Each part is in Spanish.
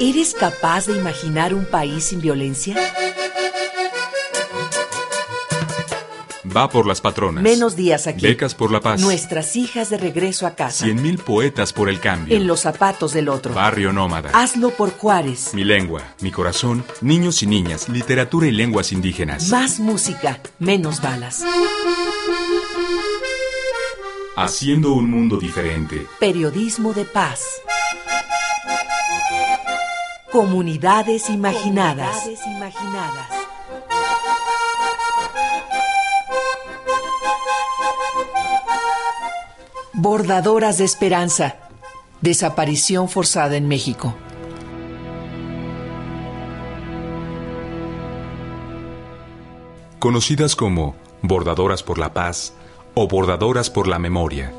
¿Eres capaz de imaginar un país sin violencia? Va por las patronas. Menos días aquí. Becas por la paz. Nuestras hijas de regreso a casa. Cien mil poetas por el cambio. En los zapatos del otro. Barrio nómada. Hazlo por Juárez. Mi lengua, mi corazón, niños y niñas, literatura y lenguas indígenas. Más música, menos balas. Haciendo un mundo diferente. Periodismo de paz. Comunidades imaginadas. Comunidades imaginadas. Bordadoras de Esperanza. Desaparición forzada en México. Conocidas como Bordadoras por la Paz o Bordadoras por la Memoria,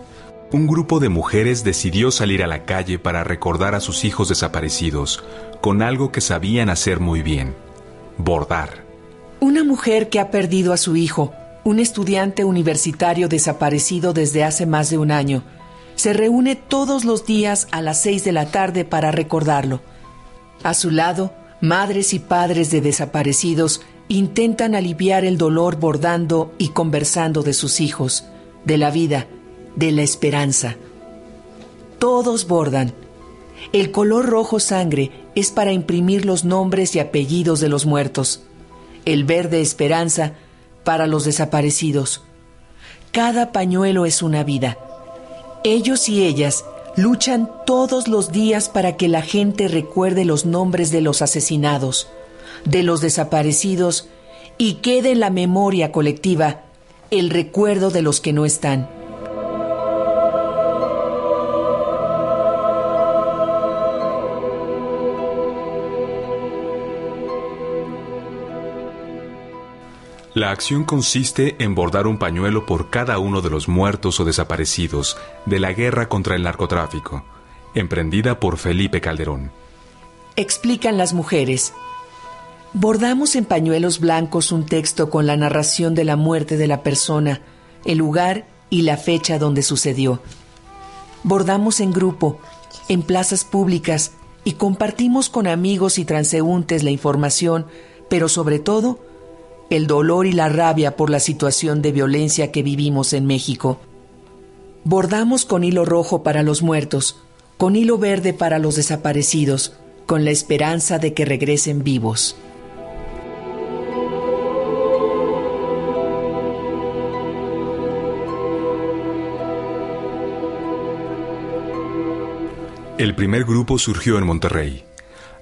un grupo de mujeres decidió salir a la calle para recordar a sus hijos desaparecidos con algo que sabían hacer muy bien, bordar. Una mujer que ha perdido a su hijo, un estudiante universitario desaparecido desde hace más de un año, se reúne todos los días a las seis de la tarde para recordarlo. A su lado, madres y padres de desaparecidos intentan aliviar el dolor bordando y conversando de sus hijos, de la vida, de la esperanza. Todos bordan. El color rojo sangre es para imprimir los nombres y apellidos de los muertos. El verde esperanza para los desaparecidos. Cada pañuelo es una vida. Ellos y ellas luchan todos los días para que la gente recuerde los nombres de los asesinados, de los desaparecidos y quede en la memoria colectiva el recuerdo de los que no están. La acción consiste en bordar un pañuelo por cada uno de los muertos o desaparecidos de la guerra contra el narcotráfico, emprendida por Felipe Calderón. Explican las mujeres. Bordamos en pañuelos blancos un texto con la narración de la muerte de la persona, el lugar y la fecha donde sucedió. Bordamos en grupo, en plazas públicas y compartimos con amigos y transeúntes la información, pero sobre todo, el dolor y la rabia por la situación de violencia que vivimos en México. Bordamos con hilo rojo para los muertos, con hilo verde para los desaparecidos, con la esperanza de que regresen vivos. El primer grupo surgió en Monterrey.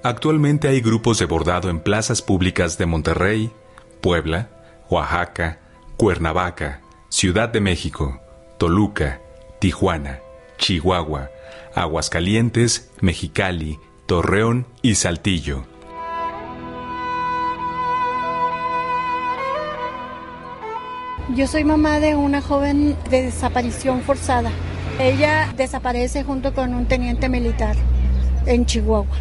Actualmente hay grupos de bordado en plazas públicas de Monterrey, Puebla, Oaxaca, Cuernavaca, Ciudad de México, Toluca, Tijuana, Chihuahua, Aguascalientes, Mexicali, Torreón y Saltillo. Yo soy mamá de una joven de desaparición forzada. Ella desaparece junto con un teniente militar en Chihuahua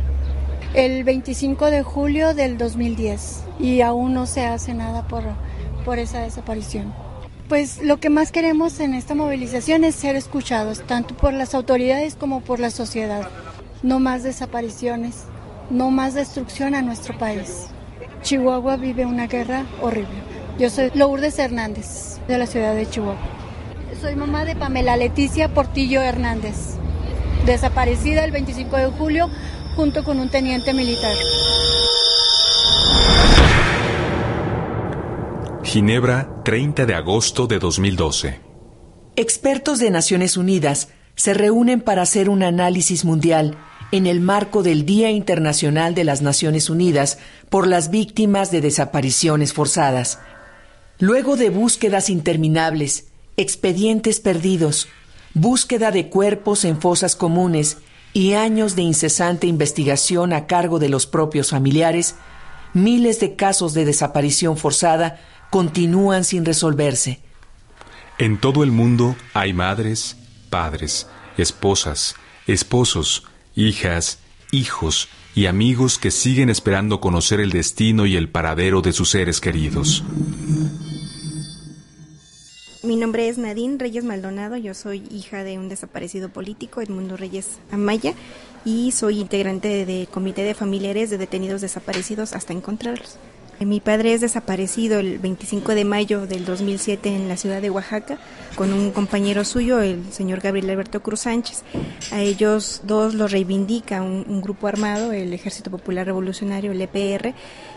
el 25 de julio del 2010 y aún no se hace nada por, por esa desaparición. Pues lo que más queremos en esta movilización es ser escuchados, tanto por las autoridades como por la sociedad. No más desapariciones, no más destrucción a nuestro país. Chihuahua vive una guerra horrible. Yo soy Lourdes Hernández, de la ciudad de Chihuahua. Soy mamá de Pamela Leticia Portillo Hernández, desaparecida el 25 de julio junto con un teniente militar. Ginebra, 30 de agosto de 2012. Expertos de Naciones Unidas se reúnen para hacer un análisis mundial en el marco del Día Internacional de las Naciones Unidas por las víctimas de desapariciones forzadas. Luego de búsquedas interminables, expedientes perdidos, búsqueda de cuerpos en fosas comunes y años de incesante investigación a cargo de los propios familiares, miles de casos de desaparición forzada continúan sin resolverse. En todo el mundo hay madres, padres, esposas, esposos, hijas, hijos y amigos que siguen esperando conocer el destino y el paradero de sus seres queridos. Mi nombre es Nadine Reyes Maldonado, yo soy hija de un desaparecido político, Edmundo Reyes Amaya, y soy integrante del Comité de Familiares de Detenidos Desaparecidos hasta encontrarlos. Mi padre es desaparecido el 25 de mayo del 2007 en la ciudad de Oaxaca con un compañero suyo, el señor Gabriel Alberto Cruz Sánchez. A ellos dos los reivindica un, un grupo armado, el Ejército Popular Revolucionario, el EPR,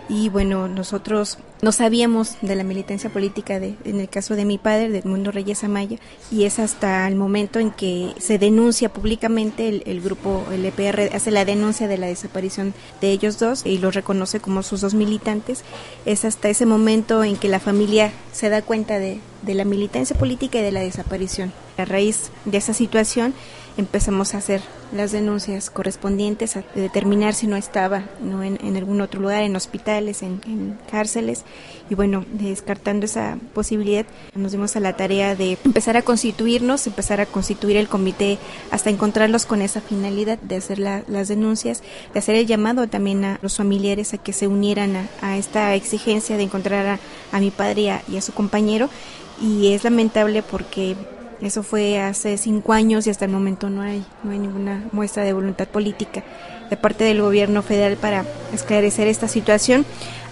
y bueno, nosotros no sabíamos de la militancia política de, en el caso de mi padre, de Mundo Reyes Amaya, y es hasta el momento en que se denuncia públicamente el, el, grupo, el EPR, hace la denuncia de la desaparición de ellos dos y los reconoce como sus dos militantes. Es hasta ese momento en que la familia se da cuenta de, de la militancia política y de la desaparición. A raíz de esa situación, empezamos a hacer las denuncias correspondientes, a determinar si no estaba no en, en algún otro lugar, en hospitales, en, cárceles. Y bueno, descartando esa posibilidad, nos dimos a la tarea de empezar a constituirnos, empezar a constituir el comité hasta encontrarlos con esa finalidad de hacer la, las denuncias, de hacer el llamado también a los familiares a que se unieran a, a esta exigencia de encontrar a, a mi padre y a, y a su compañero. Y es lamentable porque eso fue hace cinco años y hasta el momento no hay, no hay ninguna muestra de voluntad política de parte del gobierno federal para esclarecer esta situación.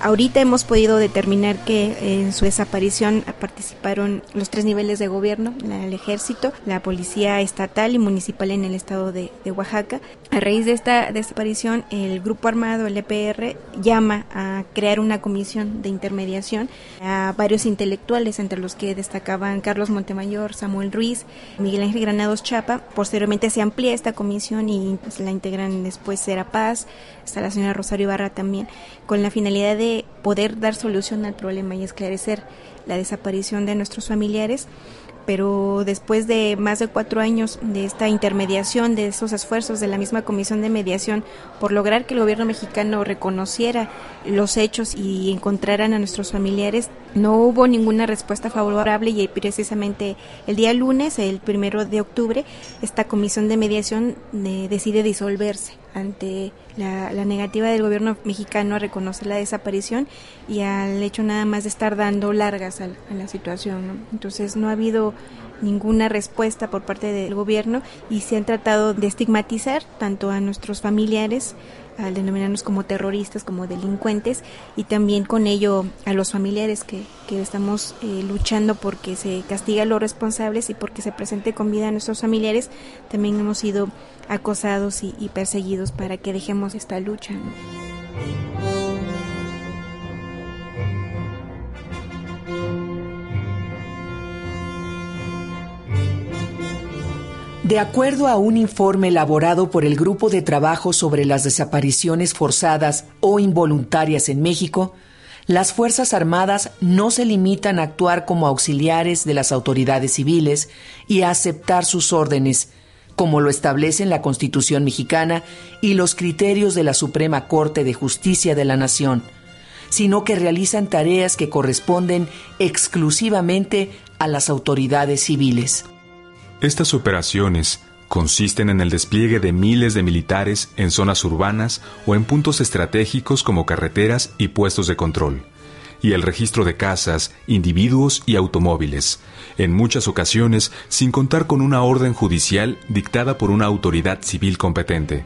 Ahorita hemos podido determinar que en su desaparición participaron los tres niveles de gobierno, el ejército, la policía estatal y municipal en el estado de, de, Oaxaca. A raíz de esta desaparición, el grupo armado, el EPR, llama a crear una comisión de intermediación a varios intelectuales, entre los que destacaban Carlos Montemayor, Samuel Ruiz, Miguel Ángel Granados Chapa. Posteriormente se amplía esta comisión y pues, la integran después Sera Paz, está la señora Rosario Ibarra también, con la finalidad de poder dar solución al problema y esclarecer la desaparición de nuestros familiares. Pero después de más de cuatro años de esta intermediación, de esos esfuerzos de la misma comisión de mediación por lograr que el gobierno mexicano reconociera los hechos y encontraran a nuestros familiares, no hubo ninguna respuesta favorable y precisamente el día lunes, el primero de octubre, esta comisión de mediación eh, decide disolverse ante la, la, negativa del gobierno mexicano a reconocer la desaparición y al hecho nada más de estar dando largas a, a la situación. ¿no? Entonces no ha habido ninguna respuesta por parte del gobierno y se han tratado de estigmatizar tanto a nuestros familiares al denominarnos como terroristas, como delincuentes y también con ello a los familiares que, que estamos eh, luchando porque se castiga a los responsables y porque se presente con vida a nuestros familiares, también hemos sido acosados y, perseguidos para que dejemos esta lucha. De acuerdo a un informe elaborado por el Grupo de Trabajo sobre las Desapariciones Forzadas o Involuntarias en México, las Fuerzas Armadas no se limitan a actuar como auxiliares de las autoridades civiles y a aceptar sus órdenes, como lo establecen la Constitución mexicana y los criterios de la Suprema Corte de Justicia de la Nación, sino que realizan tareas que corresponden exclusivamente a las autoridades civiles. Estas operaciones consisten en el despliegue de miles de militares en zonas urbanas o en puntos estratégicos como carreteras y puestos de control, y el registro de casas, individuos y automóviles, en muchas ocasiones sin contar con una orden judicial dictada por una autoridad civil competente.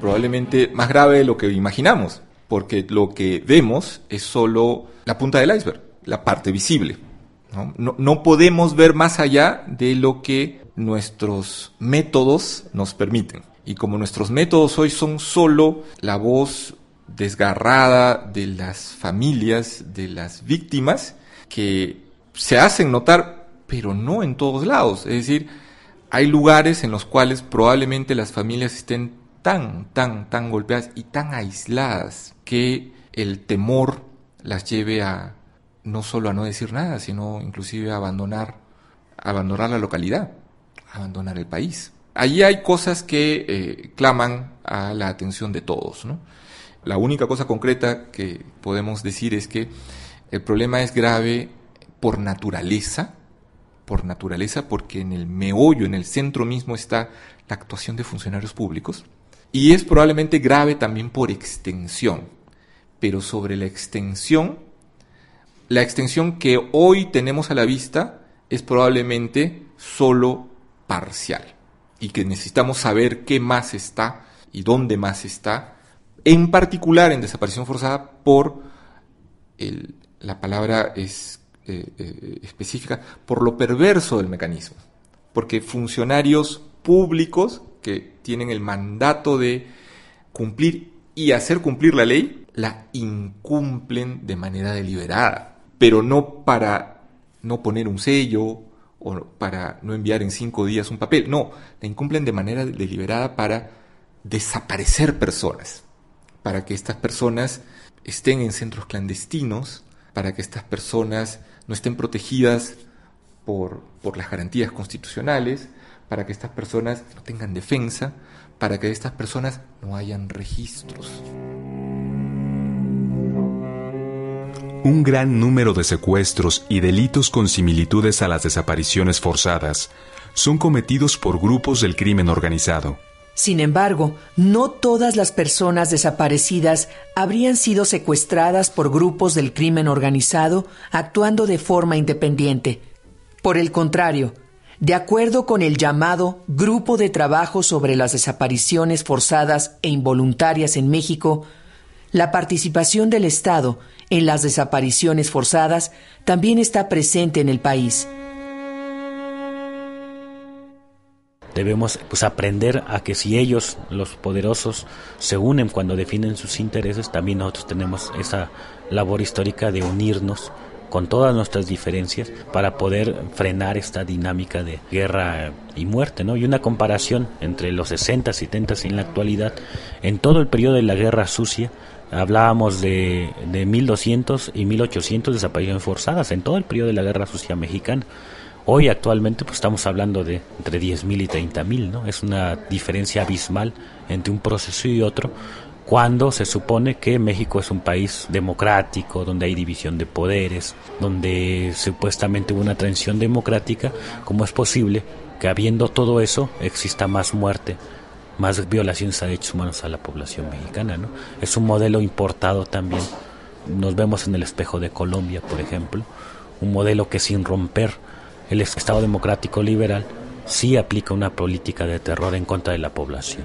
Probablemente más grave de lo que imaginamos, porque lo que vemos es solo la punta del iceberg la parte visible. ¿no? No, podemos ver más allá de lo que nuestros métodos nos permiten. Y como nuestros métodos hoy son solo la voz desgarrada de las familias, de las víctimas, que se hacen notar, pero no en todos lados. Es decir, hay lugares en los cuales probablemente las familias estén tan, tan, tan golpeadas y tan aisladas que el temor las lleve a no solo a no decir nada, sino inclusive a abandonar, abandonar la localidad, abandonar el país. Allí hay cosas que eh, claman a la atención de todos. ¿no? La única cosa concreta que podemos decir es que el problema es grave por naturaleza, por naturaleza, porque en el meollo, en el centro mismo está la actuación de funcionarios públicos, y es probablemente grave también por extensión, pero sobre la extensión, la extensión que hoy tenemos a la vista es probablemente solo parcial y que necesitamos saber qué más está y dónde más está, en particular en desaparición forzada por la palabra es eh, eh, específica, por lo perverso del mecanismo, porque funcionarios públicos que tienen el mandato de cumplir y hacer cumplir la ley, la incumplen de manera deliberada, pero no para no poner un sello o para no enviar en cinco días un papel, no, la incumplen de manera deliberada para desaparecer personas, para que estas personas estén en centros clandestinos, para que estas personas no estén protegidas por, por las garantías constitucionales, para que estas personas no tengan defensa, para que estas personas no hayan registros. Un gran número de secuestros y delitos con similitudes a las desapariciones forzadas son cometidos por grupos del crimen organizado. Sin embargo, no todas las personas desaparecidas habrían sido secuestradas por grupos del crimen organizado actuando de forma independiente. Por el contrario, de acuerdo con el llamado Grupo de Trabajo sobre las Desapariciones Forzadas e Involuntarias en México, la participación del Estado en las desapariciones forzadas también está presente en el país. Debemos pues, aprender a que si ellos, los poderosos, se unen cuando definen sus intereses, también nosotros tenemos esa labor histórica de unirnos con todas nuestras diferencias para poder frenar esta dinámica de guerra y muerte, ¿no? Y una comparación entre los 60, 70 y en la actualidad, en todo el periodo de la guerra sucia, hablábamos de, de 1200 y 1800 desapariciones forzadas en todo el periodo de la guerra sucia mexicana. Hoy actualmente pues estamos hablando de entre 10.000 y 30.000, ¿no? Es una diferencia abismal entre un proceso y otro cuando se supone que México es un país democrático, donde hay división de poderes, donde supuestamente hubo una transición democrática, ¿cómo es posible que habiendo todo eso exista más muerte, más violaciones a derechos humanos a la población mexicana? ¿no? Es un modelo importado también. Nos vemos en el espejo de Colombia, por ejemplo, un modelo que sin romper el Estado democrático liberal sí aplica una política de terror en contra de la población.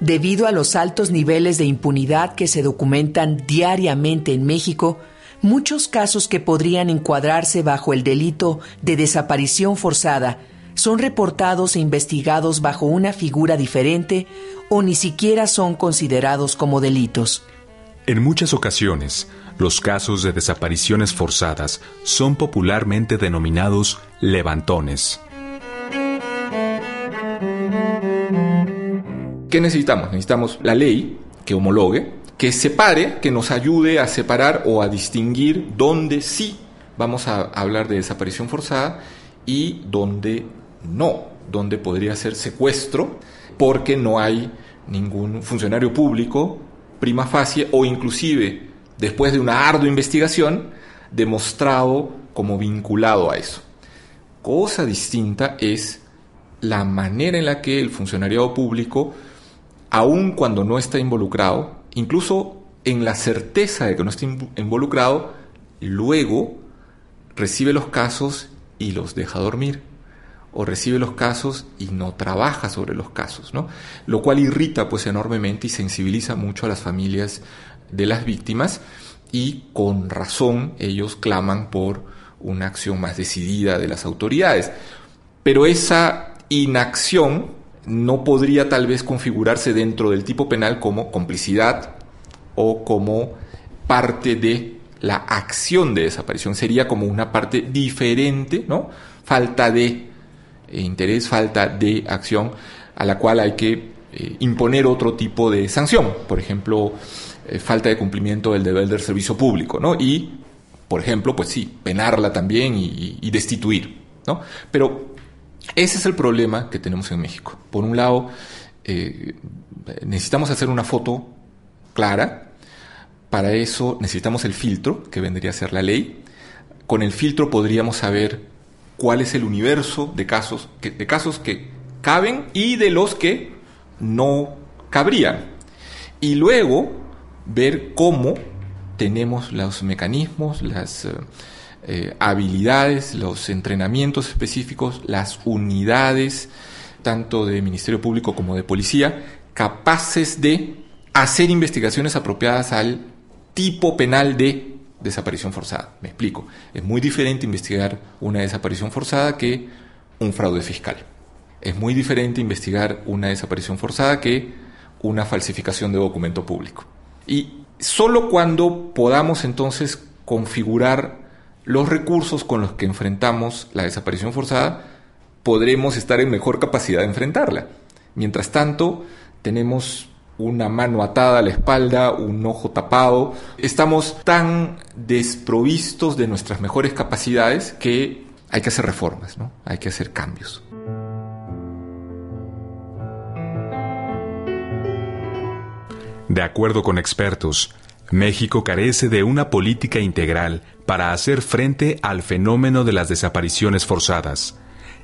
Debido a los altos niveles de impunidad que se documentan diariamente en México, muchos casos que podrían encuadrarse bajo el delito de desaparición forzada son reportados e investigados bajo una figura diferente o ni siquiera son considerados como delitos. En muchas ocasiones, los casos de desapariciones forzadas son popularmente denominados levantones. ¿Qué necesitamos? Necesitamos la ley que homologue, que separe, que nos ayude a separar o a distinguir dónde sí vamos a hablar de desaparición forzada y dónde no, dónde podría ser secuestro, porque no hay ningún funcionario público prima facie o inclusive después de una ardua investigación demostrado como vinculado a eso. Cosa distinta es la manera en la que el funcionariado público aun cuando no está involucrado, incluso en la certeza de que no está involucrado, luego recibe los casos y los deja dormir o recibe los casos y no trabaja sobre los casos, ¿no? Lo cual irrita pues enormemente y sensibiliza mucho a las familias de las víctimas y con razón ellos claman por una acción más decidida de las autoridades. Pero esa inacción no podría tal vez configurarse dentro del tipo penal como complicidad o como parte de la acción de desaparición. Sería como una parte diferente, ¿no? Falta de eh, interés, falta de acción a la cual hay que eh, imponer otro tipo de sanción. Por ejemplo, eh, falta de cumplimiento del deber del servicio público, ¿no? Y, por ejemplo, pues sí, penarla también y, y destituir, ¿no? Pero ese es el problema que tenemos en México. Por un lado, eh, necesitamos hacer una foto clara. Para eso necesitamos el filtro, que vendría a ser la ley. Con el filtro podríamos saber cuál es el universo de casos que, de casos que caben y de los que no cabrían. Y luego ver cómo tenemos los mecanismos, las eh, eh, habilidades, los entrenamientos específicos, las unidades, tanto de Ministerio Público como de Policía, capaces de hacer investigaciones apropiadas al tipo penal de desaparición forzada. Me explico. Es muy diferente investigar una desaparición forzada que un fraude fiscal. Es muy diferente investigar una desaparición forzada que una falsificación de documento público. Y solo cuando podamos entonces configurar los recursos con los que enfrentamos la desaparición forzada, podremos estar en mejor capacidad de enfrentarla. Mientras tanto, tenemos una mano atada a la espalda, un ojo tapado. Estamos tan desprovistos de nuestras mejores capacidades que hay que hacer reformas, ¿no? Hay que hacer cambios. De acuerdo con expertos, México carece de una política integral para hacer frente al fenómeno de las desapariciones forzadas,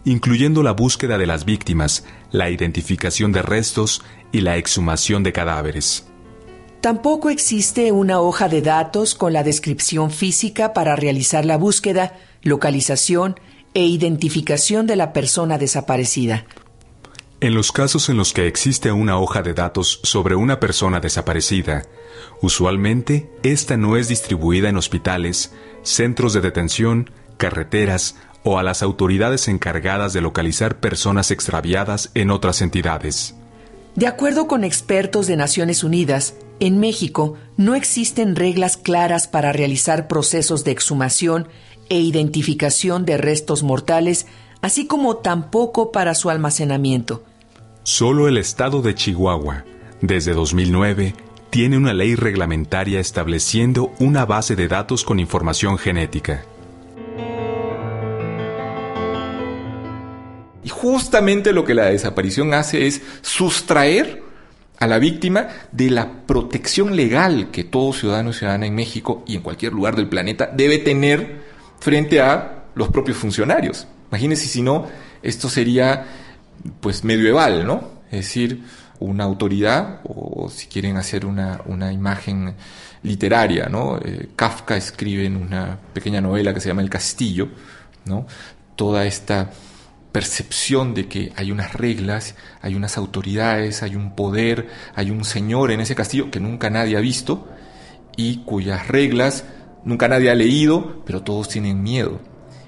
incluyendo la búsqueda de las víctimas, la identificación de restos y la exhumación de cadáveres. Tampoco existe una hoja de datos con la descripción física para realizar la búsqueda, localización e identificación de la persona desaparecida. En los casos en los que existe una hoja de datos sobre una persona desaparecida, usualmente esta no es distribuida en hospitales, centros de detención, carreteras o a las autoridades encargadas de localizar personas extraviadas en otras entidades. De acuerdo con expertos de Naciones Unidas, en México no existen reglas claras para realizar procesos de exhumación e identificación de restos mortales así como tampoco para su almacenamiento. Solo el estado de Chihuahua, desde 2009, tiene una ley reglamentaria estableciendo una base de datos con información genética. Y justamente lo que la desaparición hace es sustraer a la víctima de la protección legal que todo ciudadano y ciudadana en México y en cualquier lugar del planeta debe tener frente a los propios funcionarios. Imagínense si no, esto sería pues medieval, ¿no? Es decir, una autoridad, o si quieren hacer una, imagen literaria, ¿no? Eh, Kafka escribe en una pequeña novela que se llama El Castillo, ¿no? Toda esta percepción de que hay unas reglas, hay unas autoridades, hay un poder, hay un señor en ese castillo que nunca nadie ha visto y cuyas reglas nunca nadie ha leído, pero todos tienen miedo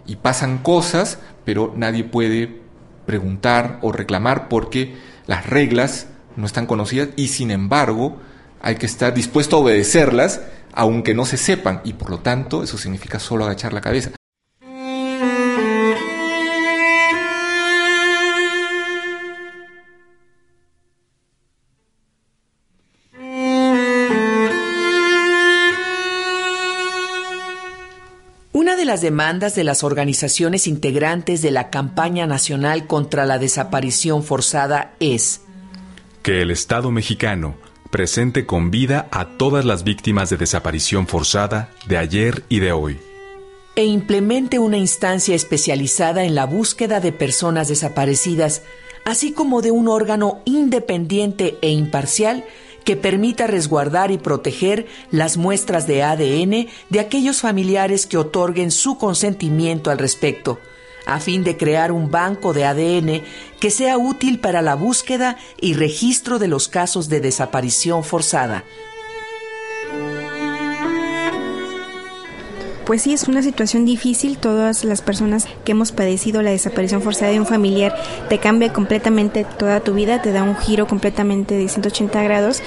y pasan cosas, pero nadie puede preguntar o reclamar porque las reglas no están conocidas y sin embargo hay que estar dispuesto a obedecerlas aunque no se sepan y por lo tanto eso significa solo agachar la cabeza. Las demandas de las organizaciones integrantes de la campaña nacional contra la desaparición forzada es que el Estado mexicano presente con vida a todas las víctimas de desaparición forzada de ayer y de hoy. E implemente una instancia especializada en la búsqueda de personas desaparecidas, así como de un órgano independiente e imparcial que permita resguardar y proteger las muestras de ADN de aquellos familiares que otorguen su consentimiento al respecto, a fin de crear un banco de ADN que sea útil para la búsqueda y registro de los casos de desaparición forzada, pues sí, es una situación difícil. Todas las personas que hemos padecido la desaparición forzada de un familiar te cambia completamente toda tu vida, te da un giro completamente de 180 grados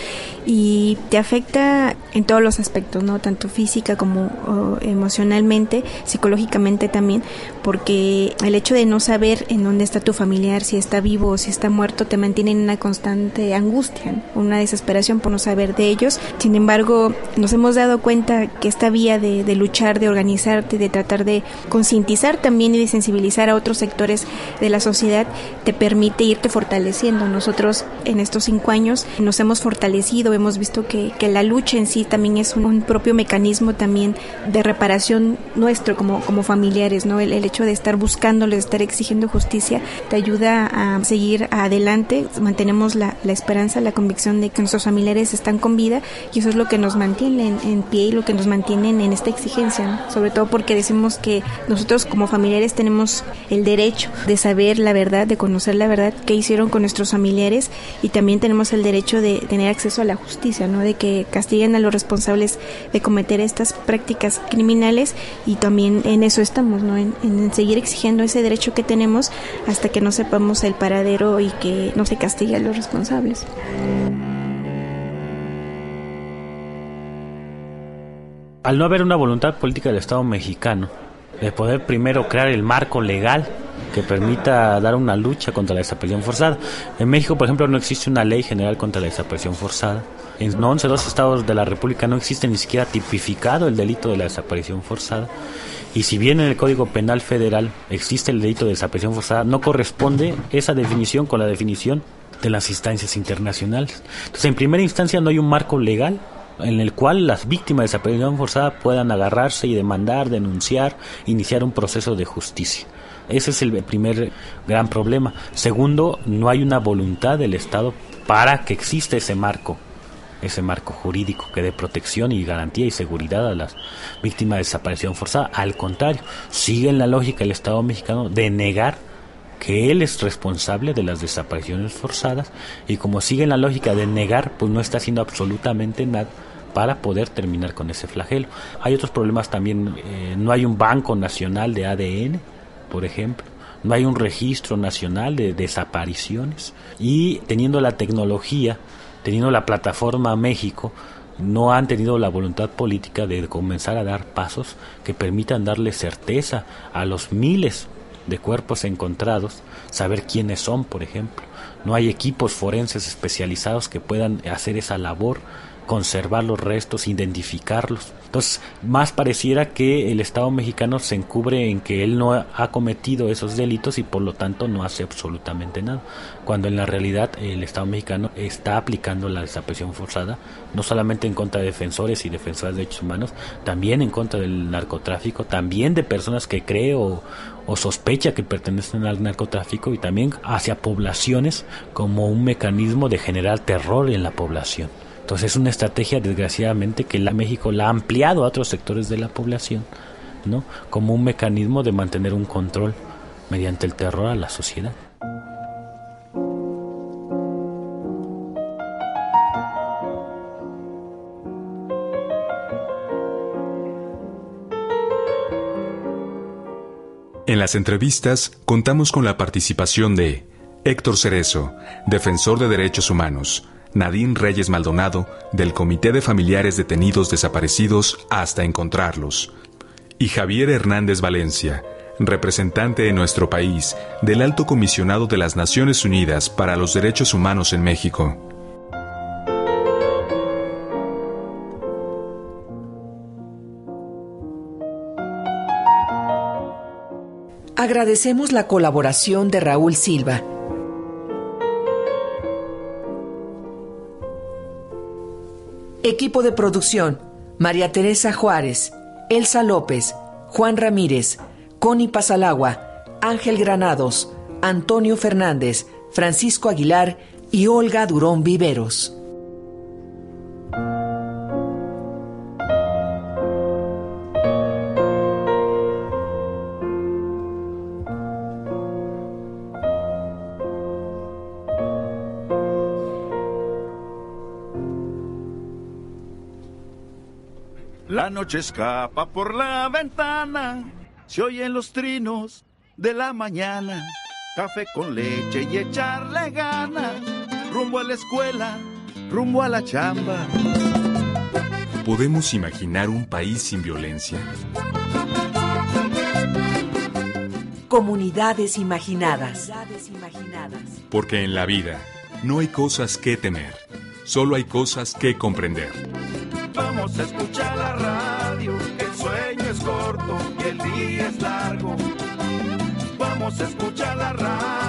y te afecta en todos los aspectos, ¿no? Tanto física como emocionalmente, psicológicamente también, porque el hecho de no saber en dónde está tu familiar, si está vivo o si está muerto, te mantiene en una constante angustia, una desesperación por no saber de ellos. Sin embargo, nos hemos dado cuenta que esta vía de, de luchar, de organizarte, de tratar de concientizar también y de sensibilizar a otros sectores de la sociedad, te permite irte fortaleciendo. Nosotros en estos cinco años nos hemos fortalecido, hemos visto que, que la lucha en sí también es un, propio mecanismo también de reparación nuestro como, como familiares, ¿no? El, hecho de estar buscándolo, de estar exigiendo justicia, te ayuda a seguir adelante, mantenemos la, la esperanza, la convicción de que nuestros familiares están con vida y eso es lo que nos mantiene en, pie y lo que nos mantiene en esta exigencia, sobre todo porque decimos que nosotros como familiares tenemos el derecho de saber la verdad, de conocer la verdad que hicieron con nuestros familiares y también tenemos el derecho de tener acceso a la justicia, ¿no? De que castiguen a los responsables de cometer estas prácticas criminales y también en eso estamos, ¿no? En, en seguir exigiendo ese derecho que tenemos hasta que no sepamos el paradero y que no se castigue a los responsables. Al no haber una voluntad política del Estado mexicano de poder primero crear el marco legal que permita dar una lucha contra la desaparición forzada. En México, por ejemplo, no existe una ley general contra la desaparición forzada. En 11 dos estados de la República no existe ni siquiera tipificado el delito de la desaparición forzada. Y si bien en el Código Penal Federal existe el delito de desaparición forzada, no corresponde esa definición con la definición de las instancias internacionales. Entonces, en primera instancia no hay un marco legal en el cual las víctimas de desaparición forzada puedan agarrarse y demandar, denunciar, iniciar un proceso de justicia. Ese es el primer gran problema. Segundo, no hay una voluntad del Estado para que exista ese marco, ese marco jurídico que dé protección y garantía y seguridad a las víctimas de desaparición forzada. Al contrario, sigue en la lógica el Estado mexicano de negar que él es responsable de las desapariciones forzadas y como sigue en la lógica de negar, pues no está haciendo absolutamente nada para poder terminar con ese flagelo. Hay otros problemas también, eh, no hay un banco nacional de ADN, por ejemplo, no hay un registro nacional de desapariciones y teniendo la tecnología, teniendo la plataforma México, no han tenido la voluntad política de comenzar a dar pasos que permitan darle certeza a los miles de cuerpos encontrados, saber quiénes son, por ejemplo. No hay equipos forenses especializados que puedan hacer esa labor conservar los restos, identificarlos. Entonces, más pareciera que el Estado mexicano se encubre en que él no ha cometido esos delitos y por lo tanto no hace absolutamente nada, cuando en la realidad el Estado mexicano está aplicando la desaparición forzada, no solamente en contra de defensores y defensoras de derechos humanos, también en contra del narcotráfico, también de personas que cree o, o sospecha que pertenecen al narcotráfico y también hacia poblaciones como un mecanismo de generar terror en la población. Entonces es una estrategia, desgraciadamente, que la México la ha ampliado a otros sectores de la población, ¿no? Como un mecanismo de mantener un control mediante el terror a la sociedad. En las entrevistas contamos con la participación de Héctor Cerezo, defensor de derechos humanos, Nadine Reyes Maldonado, del Comité de Familiares Detenidos Desaparecidos hasta encontrarlos, y Javier Hernández Valencia, representante de nuestro país del Alto Comisionado de las Naciones Unidas para los Derechos Humanos en México. Agradecemos la colaboración de Raúl Silva, Equipo de producción: María Teresa Juárez, Elsa López, Juan Ramírez, Connie Pasalagua, Ángel Granados, Antonio Fernández, Francisco Aguilar y Olga Durón Viveros. La noche escapa por la ventana, se oyen los trinos de la mañana. Café con leche y echarle ganas, rumbo a la escuela, rumbo a la chamba. ¿Podemos imaginar un país sin violencia? Comunidades imaginadas. Porque en la vida no hay cosas que temer, solo hay cosas que comprender. Vamos a escuchar corto y el día es largo. Vamos a escuchar la radio